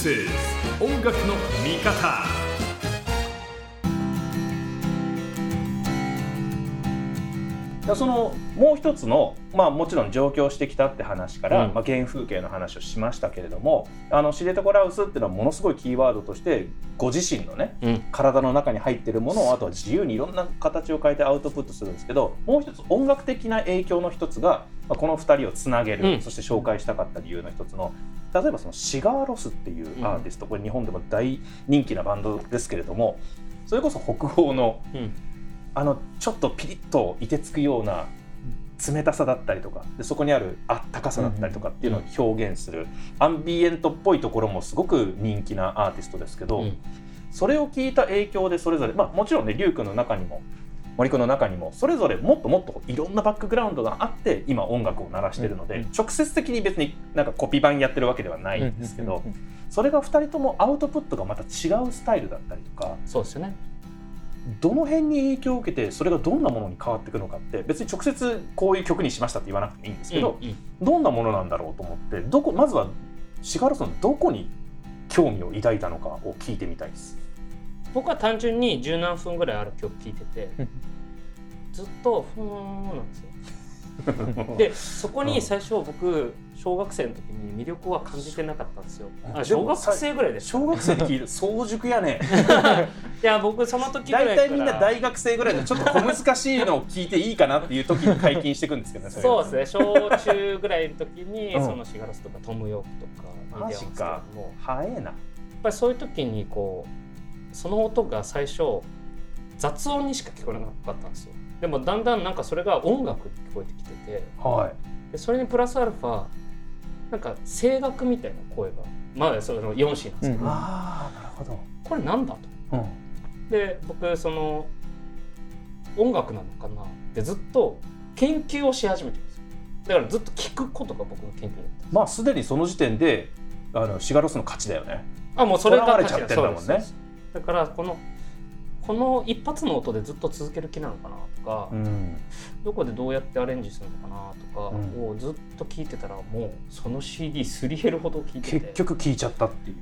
This is 音楽の見方。そのもう一つの、まあ、もちろん上京してきたって話から、うん。まあ、原風景の話をしましたけれどもあの知床ラウスっていうのはものすごいキーワードとしてご自身のねうん。体の中に入ってるものをあとは自由にいろんな形を変えてアウトプットするんですけどもう一つ音楽的な影響の一つが、まあ、この2人をつなげる、うん。そして紹介したかった理由の一つの例えばそのシガーロスっていうアーティスト、これ日本でも大人気なバンドですけれどもそれこそ北欧のうん。あのちょっとピリッといてつくような冷たさだったりとかでそこにあるあったかさだったりとかっていうのを表現する、アンビエントっぽいところもすごく人気なアーティストですけど、うん。それを聞いた影響でそれぞれ、まあ、もちろんね龍君の中にも森君の中にもそれぞれもっともっといろんなバックグラウンドがあって今音楽を鳴らしてるので、うん直接的に別になんかコピー版やってるわけではないんですけど、それが2人ともアウトプットがまた違うスタイルだったりとかそうですよね。どの辺に影響を受けてそれがどんなものに変わっていくのかって別に直接こういう曲にしましたって言わなくてもいいんですけど、どんなものなんだろうと思ってどこまずはシガロスのどこに興味を抱いたのかを聞いてみたいです。僕は単純に十何分ぐらいある曲聴いててうん。ずっとふーんなんですよ。でそこに最初僕小学生の時に魅力は感じてなかったんですよ。あ小学生ぐらいでした小学生で聞いて 早熟やね。いや僕その時ぐらい大体みんな大学生ぐらいのちょっと小難しいのを聞いていいかなっていう時に解禁していくんですけどねれそうですね。小中ぐらいの時に、うん。そのシガラスとかトム・ヨークとかマジか。も早えな。やっぱりそういう時にこうその音が最初雑音にしか聞こえなかったんですよ。でもだんだんなんかそれが音楽に聞こえてきててはい。でそれにプラスアルファなんか声楽みたいな声がまだその4子なんですけど、うんああなるほど。これなんだと。うん。で僕その音楽なのかなってずっと研究をし始めてるんです。よだからずっと聞くことが僕の研究だったまあすでにその時点であのシガロスの勝ちだよね。あもうそれが囚われちゃってんだもんねだからこのこの一発の音でずっと続ける気なのかなとか、ん。どこでどうやってアレンジするのかなとかうん。をずっと聞いてたらもうその CD すり減るほど聞いてて。結局聞いちゃったっていう。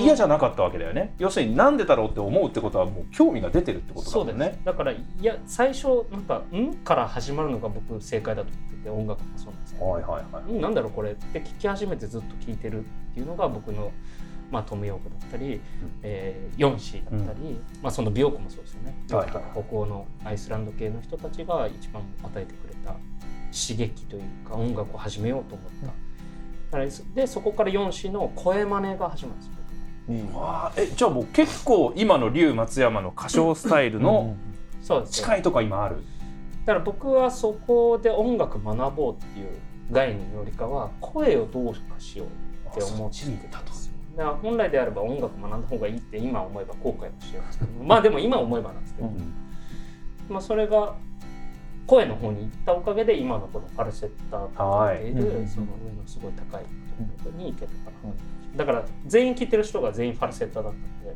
嫌じゃなかったわけだよね。要するになんでだろうって思うってことはもう興味が出てるってことだもんね。だからいや最初なんか「ん?」から始まるのが僕正解だと思ってて音楽もそうなんですけど。はいはいはいんなんだろうこれって聞き始めてずっと聞いてるっていうのが僕の、まあ、トム・ヨークだったり、えー、ヨンシーだったり、まあ、その美容区もそうですよね、はいはい。北欧のアイスランド系の人たちが一番与えてくれた刺激というか音楽を始めようと思った。だからでそこからヨンシーの声真似が始まるんですよ。僕わあえじゃあもう結構今の龍松山の歌唱スタイルの近いとか今ある？だから僕はそこで音楽学ぼうっていう概念よりかは声をどうかしようって思ってたとだから本来であれば音楽学んだ方がいいって今思えば後悔もしてるんですけどまあでも今思えばなんですけど、うん。まあ、それが声の方に行ったおかげで今のこのファルセッターとはい。言われているその上のすごい高いところに行けたかな、だから全員聴いてる人が全員ファルセッターだったんで、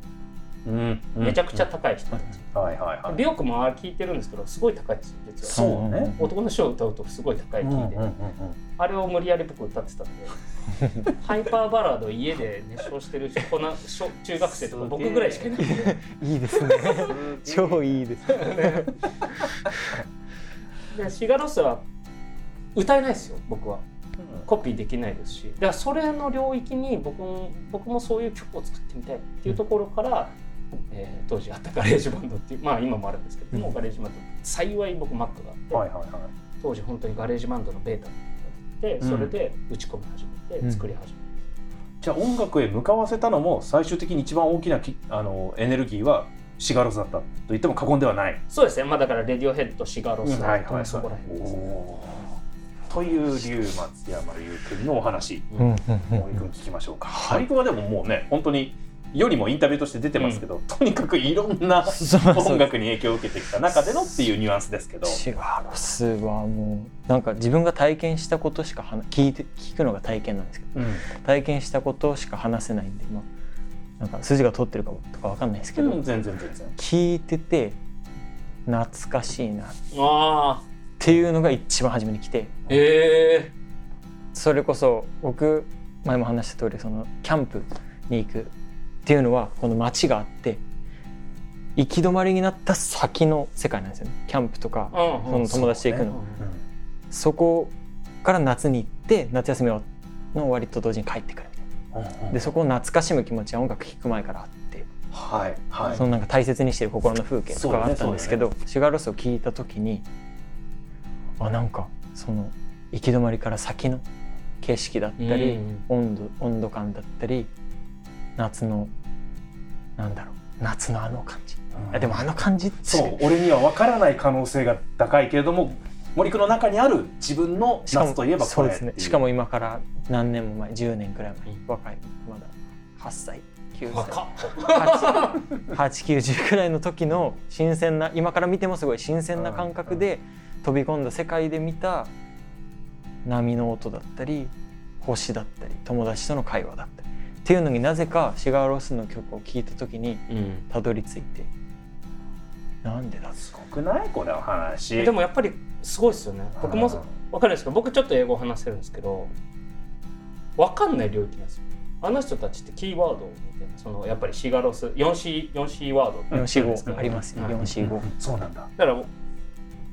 うん。めちゃくちゃ高い人たち、はいはいはい。美容区も聞いてるんですけどすごい高いで。すよそうね。男の人を歌うとすごい高いキーで、あれを無理やり僕歌ってたんで ハイパーバラードを家で熱唱してるこ中学生とか僕ぐらいしかいなくていいですね。超いいですね。でシガーロスは歌えないですよ僕は。コピーできないですし。だからそれの領域に僕も僕もそういう曲を作ってみたいっていうところから、えー当時あった GarageBand っていうまあ今もあるんですけども、うん。 GarageBand 幸い僕 Mac があって、はいはいはい。当時本当に GarageBand のベータがあってそれで打ち込み始めて、うん。作り始めじゃあ音楽へ向かわせたのも最終的に一番大きなきあのエネルギーはシガロスだったと言っても過言ではない。そうですね。まあだからレディオヘッドシガロス、はいはいはい。そこら辺です、という龍松山優君のお話。うん。うんうん森君聞きましょうか。森君はでももうね本当によりもインタビューとして出てますけど、とにかくいろんな 音楽に影響を受けてきた中でのっていうニュアンスですけど。シガロスはもうなんか自分が体験したことしか話聞いて聞くのが体験なんですけどうん。体験したことしか話せないんで、まあ、なんか筋が通ってるかとかわかんないですけど、うん全然全然。聞いてて懐かしいな。っていうのが一番初めに来て。ええそれこそ僕前も話した通りそのキャンプに行くっていうのはこの街があって行き止まりになった先の世界なんですよね。キャンプとかその友達と行くの。そ,、こから夏に行って夏休みの終わりと同時に帰ってくるみたいな。でそこを懐かしむ気持ちは音楽聴く前からあってはいはい。そのなんか大切にしてる心の風景とかがあったんですけど、シガーロスを聴いた時にあなんかその行き止まりから先の景色だったり、うん。温度温度感だったり夏のなんだろう夏のあの感じ、あでもあの感じそう俺には分からない可能性が高いけれども森君の中にある自分の夏といえばそうですこれっていうねしかも今から何年も前10年くらい前、若いまだ8歳。9若歳890くらいの時の新鮮な今から見てもすごい新鮮な感覚で飛び込んだ世界で見た波の音だったり星だったり友達との会話だったりっていうのになぜかシガーロスの曲を聴いた時にうん。たどり着いて。なんでだすごくないこれの話？でもやっぱりすごいですよね。僕もわかるんですけど僕ちょっと英語話せるんですけどわかんない領域なんですよ。あの人たちってキーワードみたいなそのやっぱりシガロス 4C, 4C ワードって言うんですか445ありますよ。はい445うん。そうなんだ。だから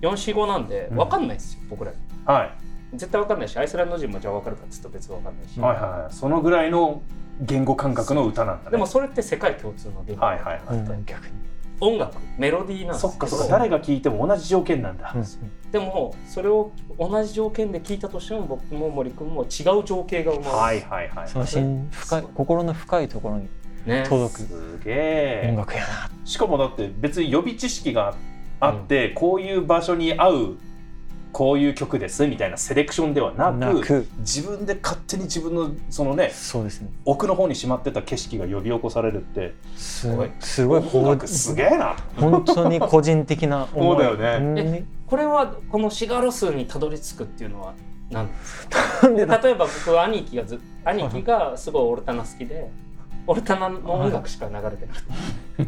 445なんでうん。わかんないですよ、僕らはい。絶対わかんないしアイスランド人もじゃあわかるかっつうと別にわかんないし、はいはい。そのぐらいの言語感覚の歌なんだね。でもそれって世界共通の言語。はいはいはいうん逆に音楽メロディーなんですそっかそっか誰が聴いても同じ条件なんだ、うん。でもそれを同じ条件で聞いたとしても僕も森君も違う情景が生まれる、はいはいはい。その心深い心の深いところにね。届く。すげえ。音楽やなしかもだって別に予備知識があって、こういう場所に合うこういう曲ですみたいなセレクションではなくなく。自分で勝手に自分のそのねそうですね。奥の方にしまってた景色が呼び起こされるってすごいすごい音楽すげえな。本当に個人的な思い。そうだよね。これはこのシガロ数にたどり着くっていうのは何で例えば僕兄貴がず兄貴がすごいオルタナ好きでオルタナの音楽しか流れてなく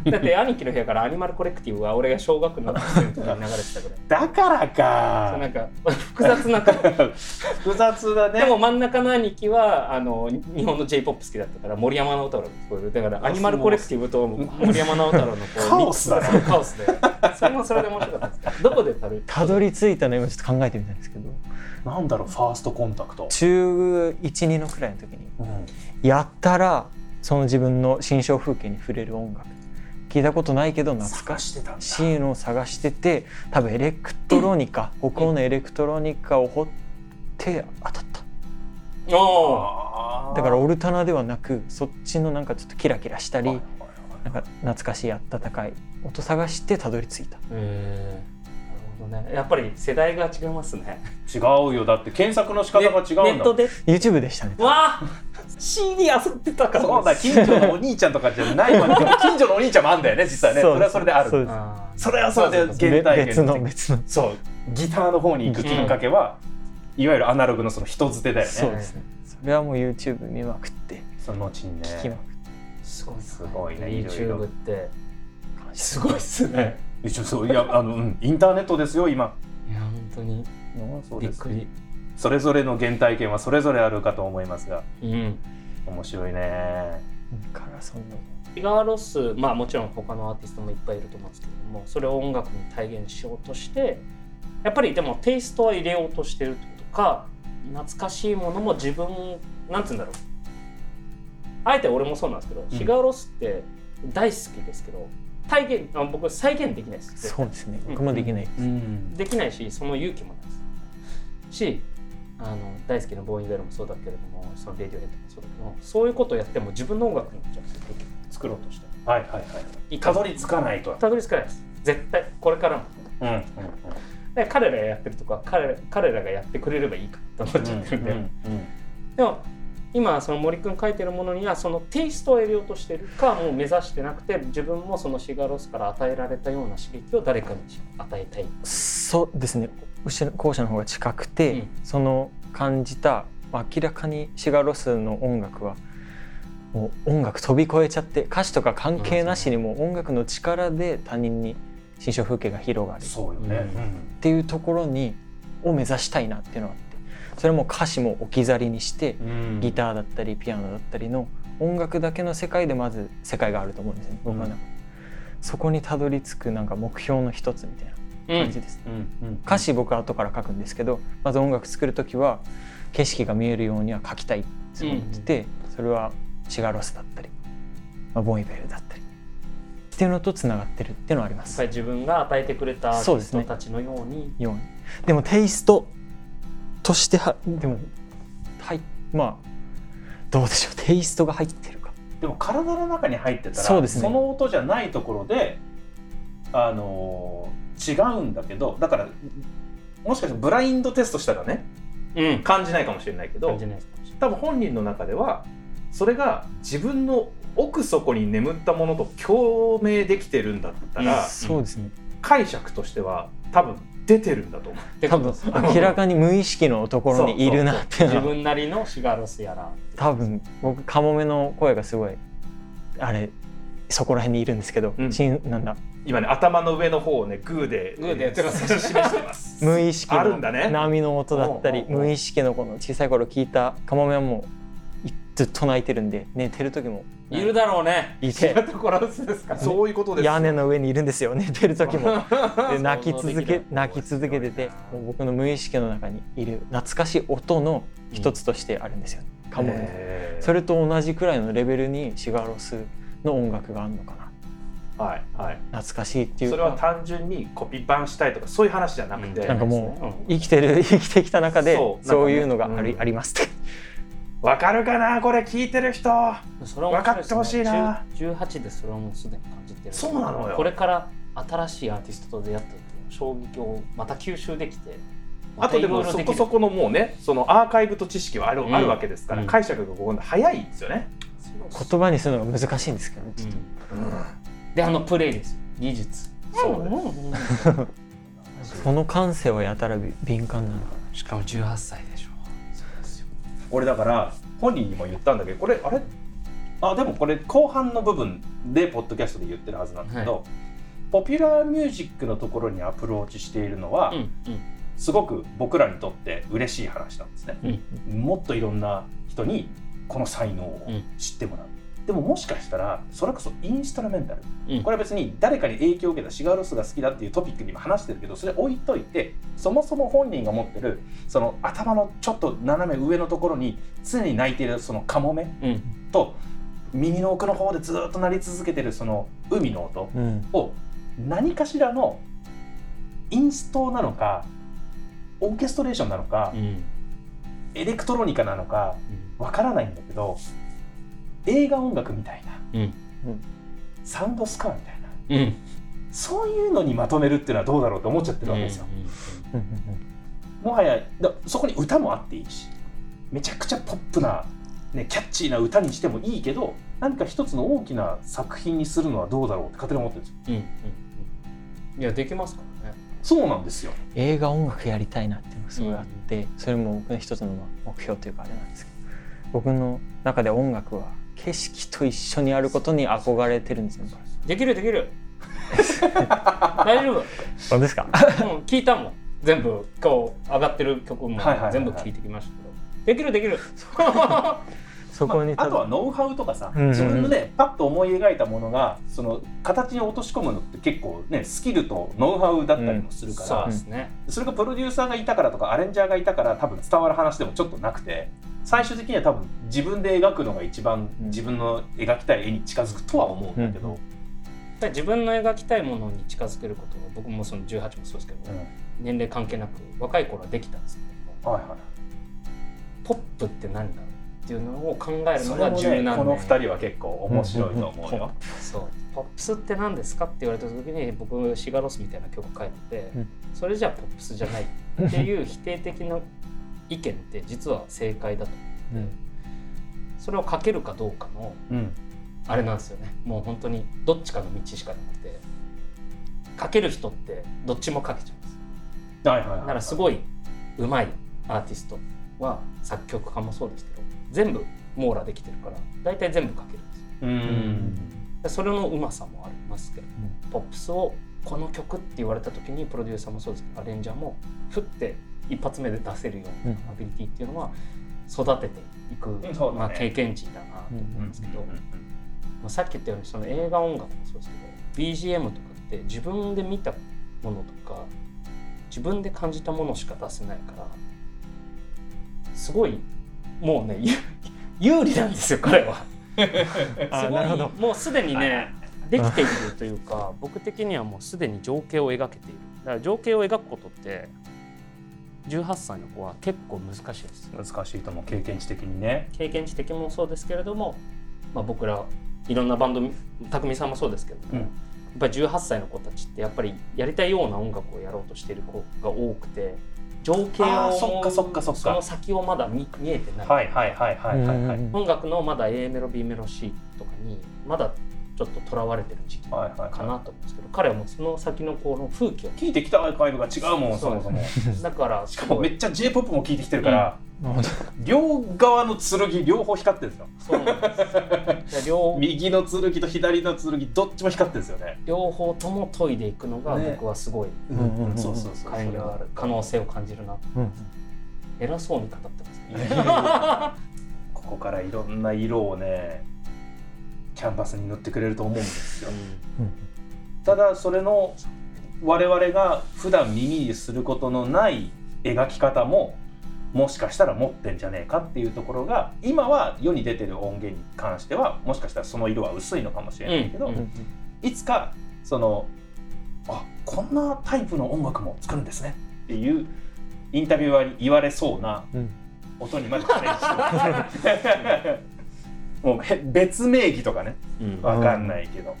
て。だって兄貴の部屋からアニマルコレクティブは俺が小学の時に流れてたぐらい。だからか。なんか複雑な 複雑だね。でも真ん中の兄貴はあの日本の j p o p 好きだったから森山直太朗が聞こえる。だからアニマルコレクティブと森山直太朗のこうカオスだね。ミックスそうカオスで。それもそれで面白かったです。どこでたるたどり着いたの？今ちょっと考えてみたんですけど。なんだろうファーストコンタクト、中12のくらいの時に。うん。やったらその自分の心象風景に触れる音楽。聞いたことないけど懐か探しいのを探してて多分エレクトロニカ北欧のエレクトロニカを掘って当たった。だからオルタナではなくそっちのなんかちょっとキラキラしたりはいなんか懐かしい温かい音探してたどり着いた。えー。なるほどね。やっぱり世代が違いますね。違うよ。だって検索の仕方が違うんだネットで？YouTube でしたね。わあ CD 遊ってたから。そうだ近所のお兄ちゃんとかじゃないわ け近所のお兄ちゃんもあんだよね実際ね。それはそれである。そうです。あー。それはそれでそうそうそう。原体験別の別の。そう。ギターの方に行くきっかけは、いわゆるアナログのその人づてだよね。そうですね。それはもう YouTube 見まくってその後にね。聞きまくっすごいな。すごいね YouTube って。てすごいっすね。一応そういやあの、うん、インターネットですよ今。いや本当に。そうです。びっくり。それぞれの原体験はそれぞれあるかと思いますが。うん面白いね。からそのシガーロスまあもちろん他のアーティストもいっぱいいると思うんですけれどもそれを音楽に体現しようとしてやっぱりでもテイストは入れようとしてるってことか懐かしいものも自分なんて言うんだろう。あえて俺もそうなんですけど、ん。シガーロスって大好きですけど体現あ僕再現できないです。そうですね。うん僕もできないうん。できないしその勇気もないです。しあの大好きなボーイングエルもそうだけれどもそのレディオヘッドもそうだけどもそういうことをやっても自分の音楽になっちゃうんですよ結局作ろうとしてはいはいはい。いかたどり着かないとたどり着かないです。絶対これからも。うんうんで彼らがやってるとか彼ら彼らがやってくれればいいかと思っちゃってるんで、でも今その森くん書いてるものにはそのテイストを入れようとしてるかもう目指してなくて自分もそのシガロスから与えられたような刺激を誰かに与えたい。そうですね後者の方が近くて、うん。その感じたまあ明らかにシガロスの音楽はもう音楽飛び越えちゃって歌詞とか関係なしにもう音楽の力で他人に心象風景が広がる。っそうよね、うんうんていうところにを目指したいなっていうのがあって。それも歌詞も置き去りにしてうん。ギターだったりピアノだったりの音楽だけの世界でまず世界があると思うんですよね僕の中で、そこにたどり着くなんか目標の一つみたいな感じです、歌詞僕は後から書くんですけどまず音楽作る時は景色が見えるようには書きたいって思ってて、それはシガロスだったり、まあ、ボンイベルだったりっていうのとつながってるっていうのはあります。やっぱり自分が与えてくれたアーティストたちのように。ように。でもテイストとしてはでもはいまあどうでしょう。テイストが入ってるか。でも体の中に入ってたらそうですね。の音じゃないところであのー違うんだけどだからもしかしてブラインドテストしたらねうん。感じないかもしれないけど多分本人の中ではそれが自分の奥底に眠ったものと共鳴できてるんだったら、うん。そうですね。解釈としては多分出てるんだと思う。って多分。明らかに無意識のところにいるなって。いう 自のは分なりのシガロスやら。多分。僕カモメの声がすごいあれそこら辺にいるんですけど、うん。しんなんだ今ね頭の上の方をねグーでグーでやってます。示してます。無意識のあるんだね。波の音だったり無意識のこの小さい頃聞いたカモメはもういずっと泣いてるんで寝てる時もいるだろうね。いて。ところですかそういうことです。屋根の上にいるんですよ寝てる時も。で泣き続け泣き続けててもう僕の無意識の中にいる懐かしい音の一つとしてあるんですよ、カモメ。それと同じくらいのレベルにシガロスの音楽があるのかなはいはい。懐かしいっていうそれはか単純にコピー版したいとかそういう話じゃなくて、うん。なんかもううん。生きてる 生きてきた中でそう。いうのがあり,、ありますって。わかるかなこれ聞いてる人。それね。分かってほしいな。10 18でそれはもうすでに感じてる。そうなのよ。これから新しいアーティストと出会った時の衝撃をまた吸収できてあとでもそこそこのもうねそのアーカイブと知識はある,、うん。あるわけですから、うん。解釈がここで早いんですよね。言葉にするのが難しいんですけどねちょっと、であのプレイです。よ技術。そう。そ の感性はやたら敏感なのしかも18歳でしょ。俺だから本人にも言ったんだけどこれあれ？あでもこれ後半の部分でポッドキャストで言ってるはずなんだけど、ポピュラーミュージックのところにアプローチしているのは、うんすごく僕らにとって嬉しい話なんですね。うんもっといろんな人にこの才能を知ってもらう、でももしかしたらそれこそインストラメンタル、うん。これは別に誰かに影響を受けたシガーロスが好きだっていうトピックにも話してるけどそれ置いといてそもそも本人が持ってるその頭のちょっと斜め上のところに常に泣いているそのカモメうん。と耳の奥の方でずっと鳴り続けてるその海の音うん。を何かしらのインストなのかオーケストレーションなのか、うん。エレクトロニカなのかわからないんだけど映画音楽みたいなうん。サウンドスカーみたいな。うん。そういうのにまとめるっていうのはどうだろうと思っちゃってるわけですよ。うんもはやだそこに歌もあっていいしめちゃくちゃポップな、ね、キャッチーな歌にしてもいいけど何か一つの大きな作品にするのはどうだろうって勝手に思ってるんですよ。うんうんうん。いやできますからね。そうなんですよ。映画音楽やりたいなっていうのがすごいあって、それも僕の一つの目標というかあれなんですけど僕の中で音楽は景色と一緒にあることに憧れてるんですよ。できるできる。大丈夫。そうですか？うん聞いたもん。全部今日上がってる曲も全部聞いてきましたけど。できるできる。そこにまあ、あとはノウハウとかさ、うんうんうん。自分のねパッと思い描いたものがその形に落とし込むのって結構ねスキルとノウハウだったりもするから、そうですね。それがプロデューサーがいたからとかアレンジャーがいたから多分伝わる話でもちょっとなくて最終的には多分自分で描くのが一番うん。自分の描きたい絵に近づくとは思うんだけど、うん自分の描きたいものに近づけることは僕もその18もそうですけど、年齢関係なく若い頃はできたんですけども。はいはい。ポップって何だろうっていうのを考えるのが柔軟ねこの2人は結構面白いと思うよ。そう。ポップスって何ですかって言われた時に僕シガロスみたいな曲書いてて、うん。それじゃあポップスじゃないっていう否定的な意見って実は正解だと。うん。それを書けるかどうかのうん。あれなんですよね。もう本当にどっちかの道しかなくて。書ける人ってどっちも書けちゃうんですはいはいはいだからすごい上手いアーティストは作曲家もそうですけど全部網羅できてるから大体全部書けるんですよ。うん。でそれのうまさもありますけど、ポップスをこの曲って言われた時にプロデューサーもそうです。けどアレンジャーも振って一発目で出せるようなアビリティっていうのは育てていく、うだね。まあ、経験値だな。と思うんですけど、まあ、さっき言ったようにその映画音楽もそうですけど BGM とかって自分で見たものとか自分で感じたものしか出せないからすごいもうね有 有利なんですよ彼は。あすごないるほど。もうすでにねできているというか 僕的にはもうすでに情景を描けている。だから情景を描くことって18歳の子は結構難しいです。難しいと思う。経験値的にね。経験値的もそうですけれども、まあ、僕らいろんなバンド匠さんもそうですけれども、うん。やっぱり18歳の子たちってやっぱりやりたいような音楽をやろうとしている子が多くて情景をそっかそっかそっか。その先をまだ見見えてない、はいはいはいはいはいはい音楽のまだ A メロ B メロ C とかにまだちょっととらわれてる時期かなと思うんですけど、彼はもうその先のこの風景を聞いてきたアーカイブが違うもんそもそも。だからしかもめっちゃ j p o p も聞いてきてるから、両側の剣両方光ってるんですよ。そうなんです。で 両右の剣と左の剣どっちも光ってるんですよね。両方とも研いでいくのがね。僕はすごいうんうんうん。そうそうそう彼には可能性を感じるな。うん。偉そうに語ってますね。ここからいろんな色をねキャンバスに塗ってくれると思うんですよ。ただそれの我々が普段耳にすることのない描き方ももしかしたら持ってんじゃねえかっていうところが今は世に出てる音源に関してはもしかしたらその色は薄いのかもしれないけど、うん。うんいつかそのあこんなタイプの音楽も作るんですね。っていうインタビュアーに言われそうなうん。音にまでチャレンジして もうへ別名義とかね。うん。わかんないけど、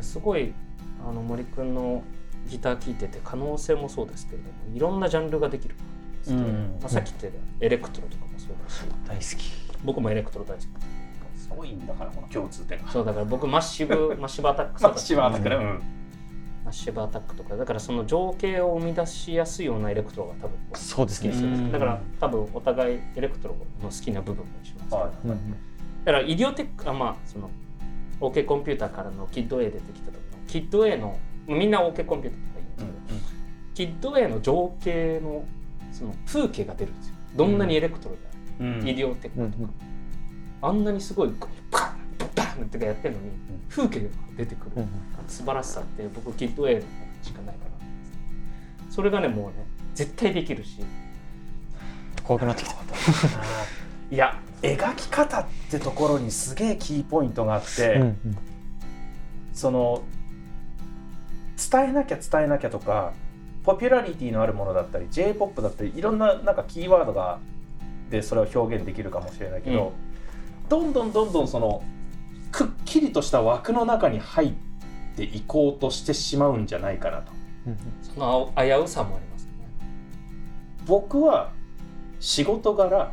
すごいあの森くんのギター聴いてて可能性もそうですけれどもいろんなジャンルができる。さっき言ってたエレクトロとかもそうだし。大好き。僕もエレクトロ大好き。すごいんだからこの共通点が。そうだから僕 Massive Massive Attack Massive Attack ね、ううん。ん Massive Attack とか。だからその情景を生み出しやすいようなエレクトロが多分僕そうですね。好きですようん。だから多分お互いエレクトロの好きな部分も一緒なんですけど、だから Idioteque あまあその OK コンピューターからのキッド A 出てきた時のキッド A のみんな OK コンピューターとか言うんですけど、キッド A の情景のその風景が出るんですよ。どんなにエレクトロである、うん。 Idioteque とか、あんなにすごいパンパンってやってるのに風景が出てくる、うん素晴らしさって僕キッド A のしかないから。それがねもうね絶対できるし。怖くなってきた。いや描き方ってところにすげえキーポイントがあって、うんうん。その伝えなきゃ伝えなきゃとかポピュラリティのあるものだったり j p o p だったりいろんななんかキーワードがでそれを表現できるかもしれないけど、どんどんどんどんそのくっきりとした枠の中に入っていこうとしてしまうんじゃないかなと。うん。その危うさもありますよね。僕は仕事柄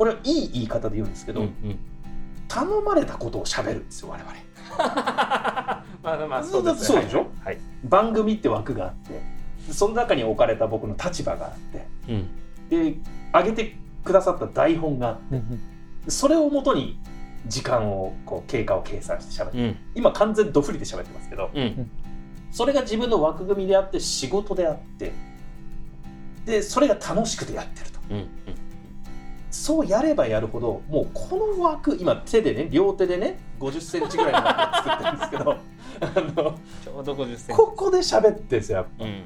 これはいい言い方で言うんですけど、うんうん。頼まれたことを喋るんですよ我々。まあまあそうだそうでしょ？はい、番組って枠があってその中に置かれた僕の立場があってうん。で上げてくださった台本があってうんそれをもとに時間をこう経過を計算して喋ってうん。今完全ドフリで喋ってますけどうんそれが自分の枠組みであって仕事であってでそれが楽しくてやってるとうんそうやればやるほどもうこの枠今手でね両手でね50センチぐらいの枠を作ってるんですけどあのちょうど50センチ。ここで喋ってるんですよやっぱ。うん。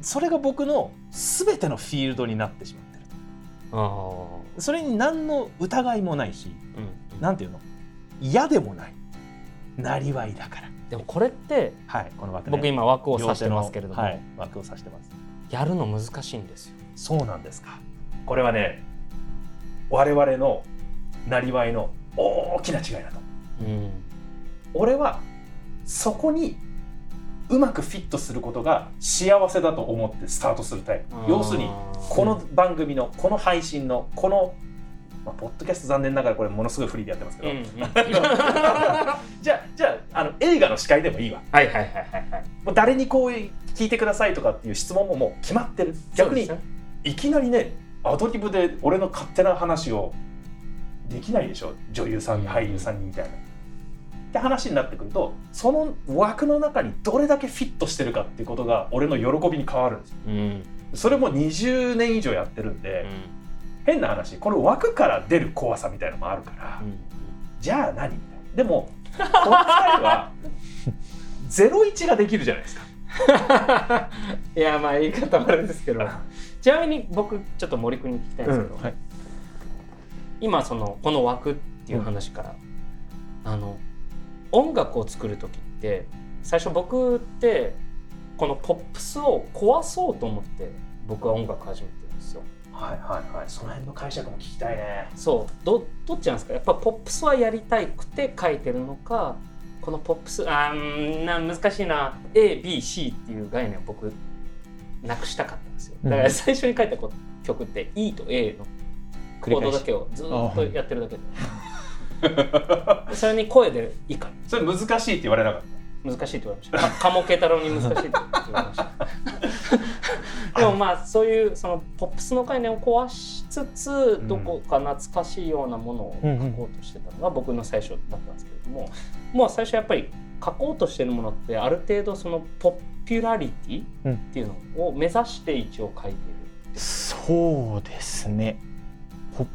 それが僕の全てのフィールドになってしまってるあそれに何の疑いもないしあうん。なんていうの？嫌でもない。なりわいだから。でもこれってはいこの枠ね僕今枠を指してますけれども、はい、枠を指してます。やるの難しいんですよ。そうなんですか。これはね我々のなりわいの大きな違いだとうん俺はそこにうまくフィットすることが幸せだと思ってスタートするタイプ要するにこの番組のこの配信のこの、まあ、ポッドキャスト残念ながらこれものすごいフリーでやってますけど、うんうんじゃあじゃああの映画の司会でもいいわはいはいはいう誰にこう聞いてくださいとかっていう質問ももう決まってる逆にいきなりねアドリブで俺の勝手な話をできないでしょ？女優さんに俳優さんにみたいな。って話になってくるとその枠の中にどれだけフィットしてるかっていうことが俺の喜びに変わるんですよ。うん。それも20年以上やってるんで、変な話この枠から出る怖さみたいなのもあるから、じゃあ何？みたいなでもこの2人は 01ができるじゃないですか。いやまあ言い方はあれですけどちなみに僕ちょっと森君に聞きたいんですけど、はい。今そのこの枠っていう話から、あの音楽を作る時って最初僕ってこのポップスを壊そうと思って僕は音楽始めてるんですよ。はいはいはい。その辺の解釈も聞きたいね。そう。どどっちなんですか？やっぱポップスはやりたいくて書いてるのかこのポップスあーな難しいな。ABC っていう概念を僕なくしたかったんですよ。だから最初に書いたこ曲って E と A のコードだけをずーっとやってるだけで。それに声で以下それ難しいって言われなかっ難しいって言われました。か鴨慶太郎に難しいって言われました。でもまあそういうそのポップスの概念を壊しつつどこか懐かしいようなものを書こうとしてたのが僕の最初だったんですけれどももう最初やっぱり書こうとしてるものってある程度そのポピュラリティっていうのを目指して一応書いているそうですね。ポッ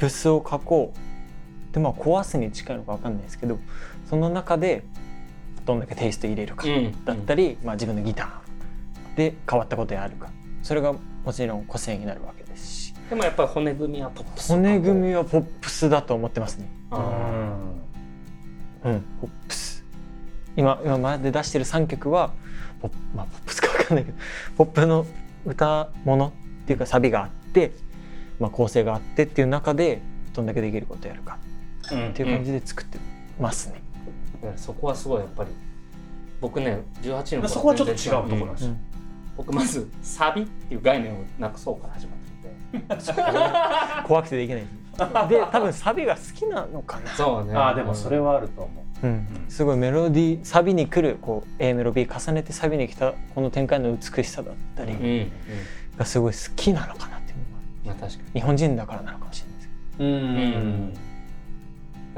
プスを書こう。でまあ壊すに近いのか分かんないですけどその中でどんだけテイスト入れるかうんだったり、まあ、自分のギターで変わったことやるか。それがもちろん個性になるわけですし。でもやっぱり骨組みはポップス骨組みはポップスだと思ってますね。たあうん。ポップス。今今まで出してる3曲はポッ,、まあ、ポップスか分かんないけど ポップの歌物っていうかサビがあって、まあ、構成があってっていう中でどんだけできることやるかうんっていう感じで作ってますね。だからそこはすごいやっぱり僕ね18の頃そこはちょっと違うところなんですよ、僕まずサビっていう概念をなくそうから始まっていて怖くてできない。で多分サビが好きなのかな、そうね。ああでもそれはあると思う。うん、すごいメロディーサビに来るこう A メロ B 重ねてサビに来たこの展開の美しさだったりがすごい好きなのかなっていうのはまあ確か日本人だからなのかもしれないですけうんうん。に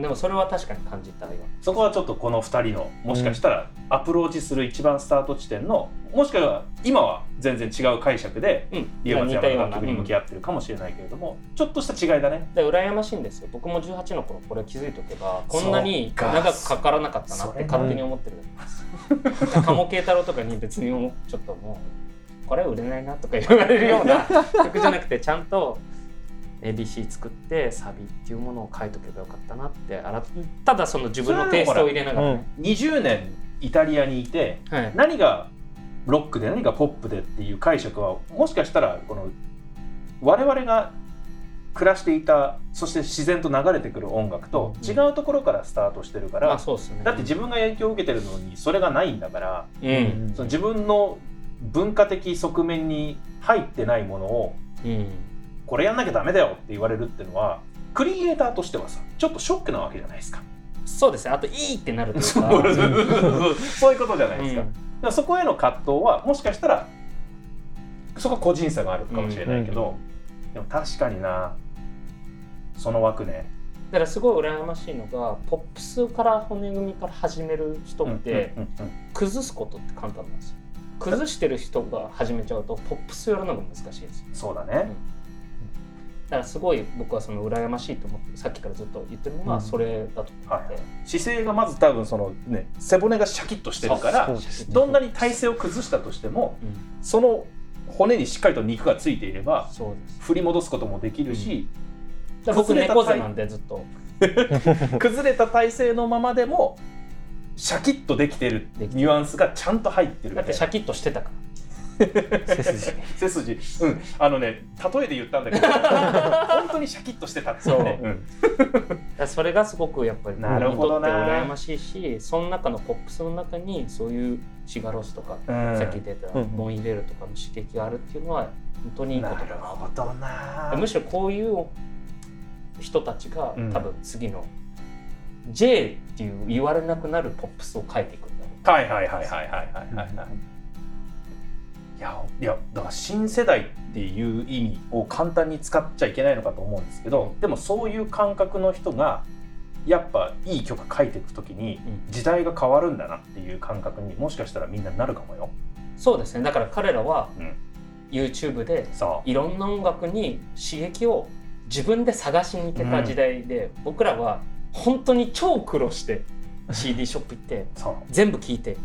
でもそれは確かに感じた今そこはちょっとこの2人のもしかしたらアプローチする一番スタート地点のもしくは今は全然違う解釈でうん。リオ松似たような山の楽曲に向き合ってるかもしれないけれどもちょっとした違いだね。で羨ましいんですよ。僕も18の頃これ気づいとけばこんなに長くかからなかったなって勝手に思ってる。鴨慶太郎とかに別にちょっともうこれは売れないなとか言われるような曲じゃなくてちゃんと ABC 作ってサビっていうものを書いとけばよかったなって。あらただその自分のテイストを入れながら。ね、20年イタリアにいてはい、何がロックで何がポップでっていう解釈はもしかしたらこの我々が暮らしていたそして自然と流れてくる音楽と違うところからスタートしてるから、うですね。だって自分が影響を受けてるのにそれがないんだから、うん。その自分の文化的側面に入ってないものをうんこれやんなきゃダメだよって言われるっていうのはクリエイターとしてはさちょっとショックなわけじゃないですか。そうですねあといいってなるというか そういうことじゃないですか。うんだからそこへの葛藤はもしかしたらそこは個人差があるかもしれないけど、でも確かになその枠ね。だからすごい羨ましいのがポップスから骨組みから始める人ってうんうんうん崩すことって簡単なんですよ崩してる人が始めちゃうとポップスやるのが難しいんですよそうだね。だからすごい僕はその羨ましいと思ってさっきからずっと言ってるのうん。がそれだと思って、姿勢がまず多分そのね背骨がシャキッとしてるからね。どんなに体勢を崩したとしてもうん。その骨にしっかりと肉がついていれば振り戻すこともできるし、だから僕猫背なんでずっと。崩れた体勢のままでもシャキッとできてるできてる。ニュアンスがちゃんと入ってるだってシャキッとしてたから 背筋。背筋。うん。あのね例えで言ったんだけど 本当にシャキッとしてた。っていうねそう、それがすごくやっぱりなるほどな。羨ましいしその中のポップスの中にそういうシガロスとか、うん、さっき出たボンイベルとかの刺激があるっていうのは本当にいいことだな。るほどな。むしろこういう人たちが、多分次の J っていう言われなくなるポップスを書いていくんだろう。はいはいはいはいはいはいはい、はい。やいやだから新世代っていう意味を簡単に使っちゃいけないのかと思うんですけどでもそういう感覚の人がやっぱいい曲書いていくときに時代が変わるんだなっていう感覚にもしかしたらみんななるかもよ。そうですね。だから彼らはうん。YouTube でそう。いろんな音楽に刺激を自分で探しに行けた時代で、僕らは本当に超苦労して CD ショップ行って全部聞いて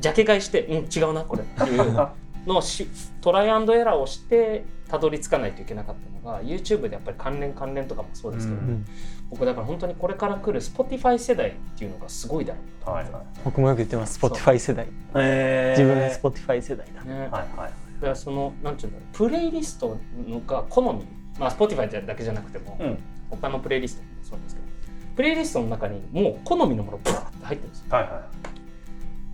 ジャケ買いして「うん違うなこれ」っていう のをしトライアンドエラーをしてたどり着かないといけなかったのが YouTube でやっぱり関連関連とかもそうですけど、うん。うん僕だから本当にこれから来る Spotify 世代っていうのがすごいだろう。なはいはい。僕もよく言ってます。Spotify 世代。え自分 Spotify 世代だ。ね、はいはい。だからそのなんていうんだろうプレイリストのが好み。まあ Spotify だけじゃなくても、うん。他のプレイリストもそうですけどプレイリストの中にもう好みのものバーって入ってるんですよ。はいはい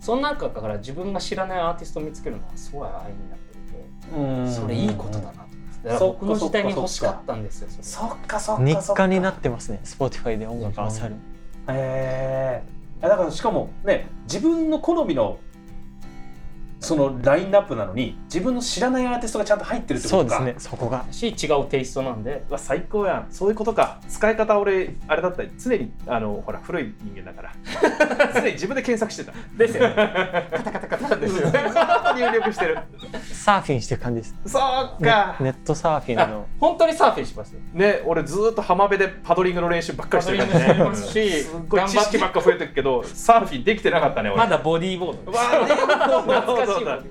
その中から自分が知らないアーティストを見つけるのはすごい愛になっていてうん。それいいことだなと思って。だか僕の時代に欲しかったんですよそっかそっか。日課になってますね Spotify で音楽あさるへえだからしかもね自分の好みのそのラインナップなのに自分の知らないアーティストがちゃんと入ってるってことか。そうですねそこが。し違うテイストなんでうわ最高やん。そういうことか。使い方俺あれだったり常にあのほら古い人間だから。常に自分で検索してた。ですよね。カタカタカタですよ。ね入力してる。サーフィンしてる感じです。そうねかネットサーフィンあの本当にサーフィンしますよ。ね俺ずーっと浜辺でパドリングの練習ばっかりしてるからねすしすっごい知識ばっか増えてるけどサーフィンできてなかったね俺。まだボディーボードわあ懐かそうだ。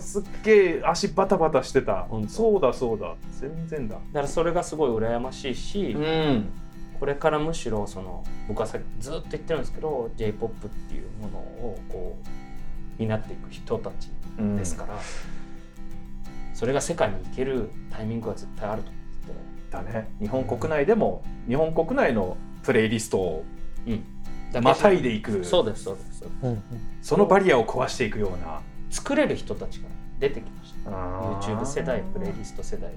すすっげえ足バタバタしてた。そうだそうだ。全然だ。だからそれがすごい羨ましいし、ん。これからむしろその僕はさずっと言ってるんですけど j p o p っていうものをこう担っていく人たちですから、それが世界に行けるタイミングが絶対あると思ってだね。日本国内でも日本国内のプレイリストをて、うん、またいでいく。そうですそうですうん。そのバリアを壊していくような作れる人たちが出てきました。YouTube 世代プレイリスト世代。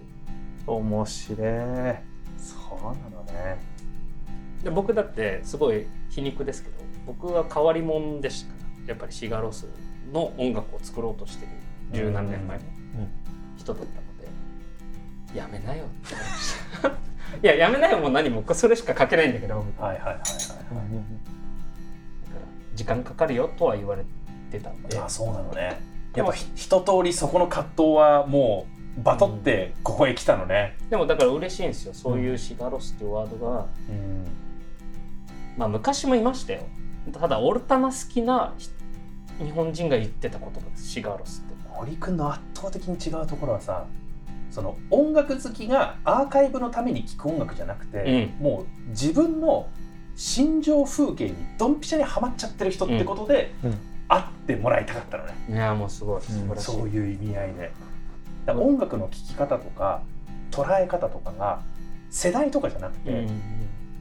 面白い。そうなのね。で僕だってすごい皮肉ですけど僕は変わり者でした。からやっぱりシガロスの音楽を作ろうとしてる十何年前の人だったので、やめなよって思いました。いややめなよも何もそれしか書けないんだけど。だかはいはいはい。うんうんら時間かかるよとは言われてたんで。はいあそうなのね。やっぱひ一通りそこの葛藤はもうバトってここへ来たのね。でもだから嬉しいんですよそういうシガロスっていうワードが、うん。まあ昔もいましたよ。ただオルタナ好きなひ日本人が言ってた言葉ですシガロスって。堀君の圧倒的に違うところはさその音楽好きがアーカイブのために聴く音楽じゃなくて、もう自分の心情風景にドンピシャにはまっちゃってる人ってことで、うん。会ってもらいたかったのね、いやもうすごい素晴らしい、そういう意味合いで。だから音楽の聴き方とか捉え方とかが世代とかじゃなくて、うん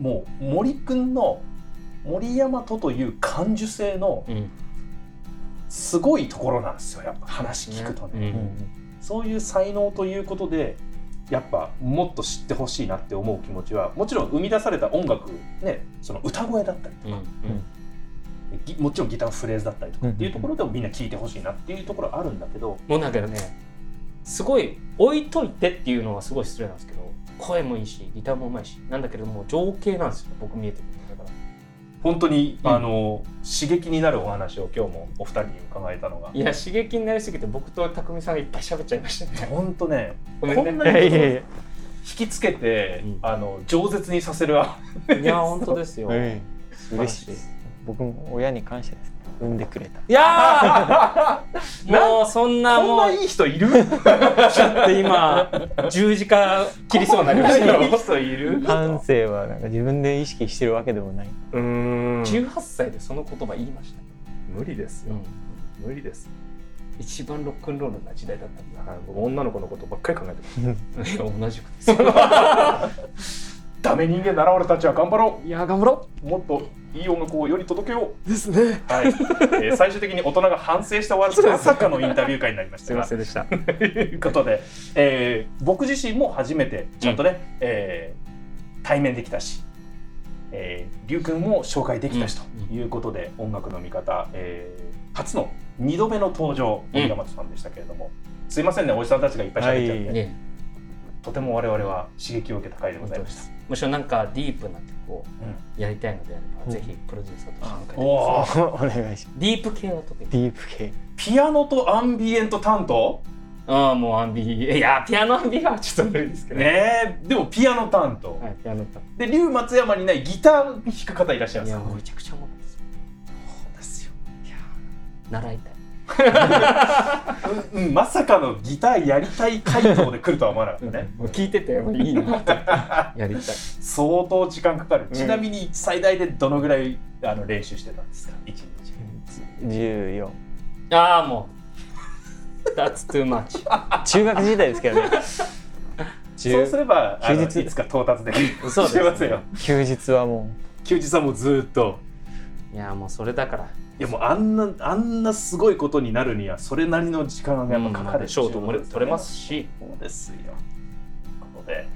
もう森君の森山とという感受性のうん。すごいところなんですよやっぱ話聞くとね。うんそういう才能ということでやっぱもっと知ってほしいなって思う気持ちはもちろん生み出された音楽ねその歌声だったりとか、うんぎもちろんギターのフレーズだったりとかうんっていうところでもみんな聴いてほしいなっていうところあるんだけど、もうだけどねすごい置いといてっていうのはすごい失礼なんですけど声もいいしギターもうまいしなんだけれども情景なんですよ僕見えてるのだから。本当に、うん。あの刺激になるお話を今日もお二人に伺えたのが。いや刺激になりすぎて僕と匠さんがいっぱい喋っちゃいましたね。本当ねごめんね。こんないに引きつけて、うん。あの饒舌にさせるいや本当ですよ。うん。嬉しいです僕も親に感謝です。産んでくれた。いやー！もうそんなこんもうないい人いる？ちょっと今十字架切りそうになりましたよ。いい人いる？感性はなんか自分で意識してるわけでもない。うーん。18歳でその言葉言いました、無理ですよ。うん、無理です。一番ロックンロールな時代だったんだは女の子のことばっかり考えてます。同じくです ダメ人間なら俺たちは頑張ろいや頑張ろう。もっといい音楽を世に届けよう。うですね。はい、えー 最終的に大人が反省して終わるまさかのインタビュー会になりましすたが。いませんでした。ということで、えー僕自身も初めてちゃんとね、えー対面できたし、えー、龍君も紹介できたしとうんいうことで、音楽の見方、えー初の2度目の登場うん。森山さんでしたけれども、すいませんねおじさんたちがいっぱい喋っちゃって、はい。ねとても我々は刺激を受けた回でございました。むしろなんかディープな曲をうん。やりたいのであれば、う。んぜひプロデューサーとして迎えておおお願いします。ディープ系は特に。ディープ系。ピアノとアンビエント担当？ああもうアンビいやピアノアンビはちょっと無理ですけど。ねえ。でもピアノ担当、はいピアノかで龍松山にないギター弾く方いらっしゃいいやますもうめちゃくちゃ思うんですよ。そうですよ。習いたいまさかのギターやりたい回答で来るとは思わなかったね。聞いてていいな。ってやりたい相当時間かかる、うんちなみに最大でどのぐらいあの練習してたんですか？一日。14ああもう。That's too much. 中学時代ですけどね。そうすれば休日。いつか到達できる。そうですね。休日はも休日はもうずーっといやもうそれだから。いやもうあんなあんなすごいことになるにはそれなりの時間がやっぱかかる、ショートも取れますしそうですよ。ということで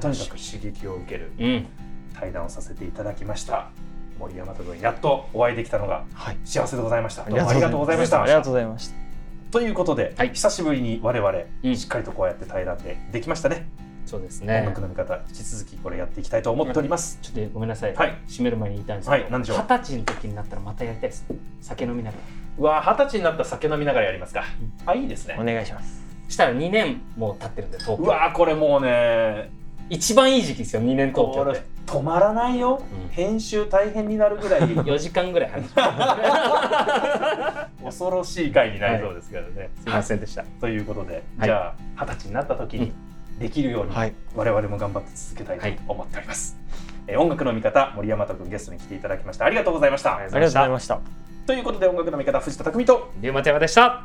とにかく刺激を受ける。うん。対談をさせていただきました。森山君やっとお会いできたのがうはい。幸せでございました。どうもありがとうございました。ありがとうございました。ということで、はい。久しぶりに我々、うん。しっかりとこうやって対談でできましたねそうです音ね楽の見方引き続きこれやっていきたいと思っております、ちょっとごめんなさい、はい。締める前に言いたいんですけど、はい何でしょう？二十歳の時になったらまたやりたいです。酒飲みながら。うわ二十歳になったら酒飲みながらやりますか、あいいですね。お願いします。したら2年もう経ってるんで東京。うわこれもうね一番いい時期ですよ2年東京これって止まらないよ、うん。編集大変になるぐらい。4時間ぐらい話 恐ろしい回になりそうですけどね、すいませんでした、ということで、はい。じゃあ二十歳になった時にできるように、はい。我々も頑張って続けたいと思っております、えー音楽の見方森山斗君ゲストに来ていただきました。ありがとうございました。ありありがとうございました。ということで音楽の見方藤田匠と龍馬山でした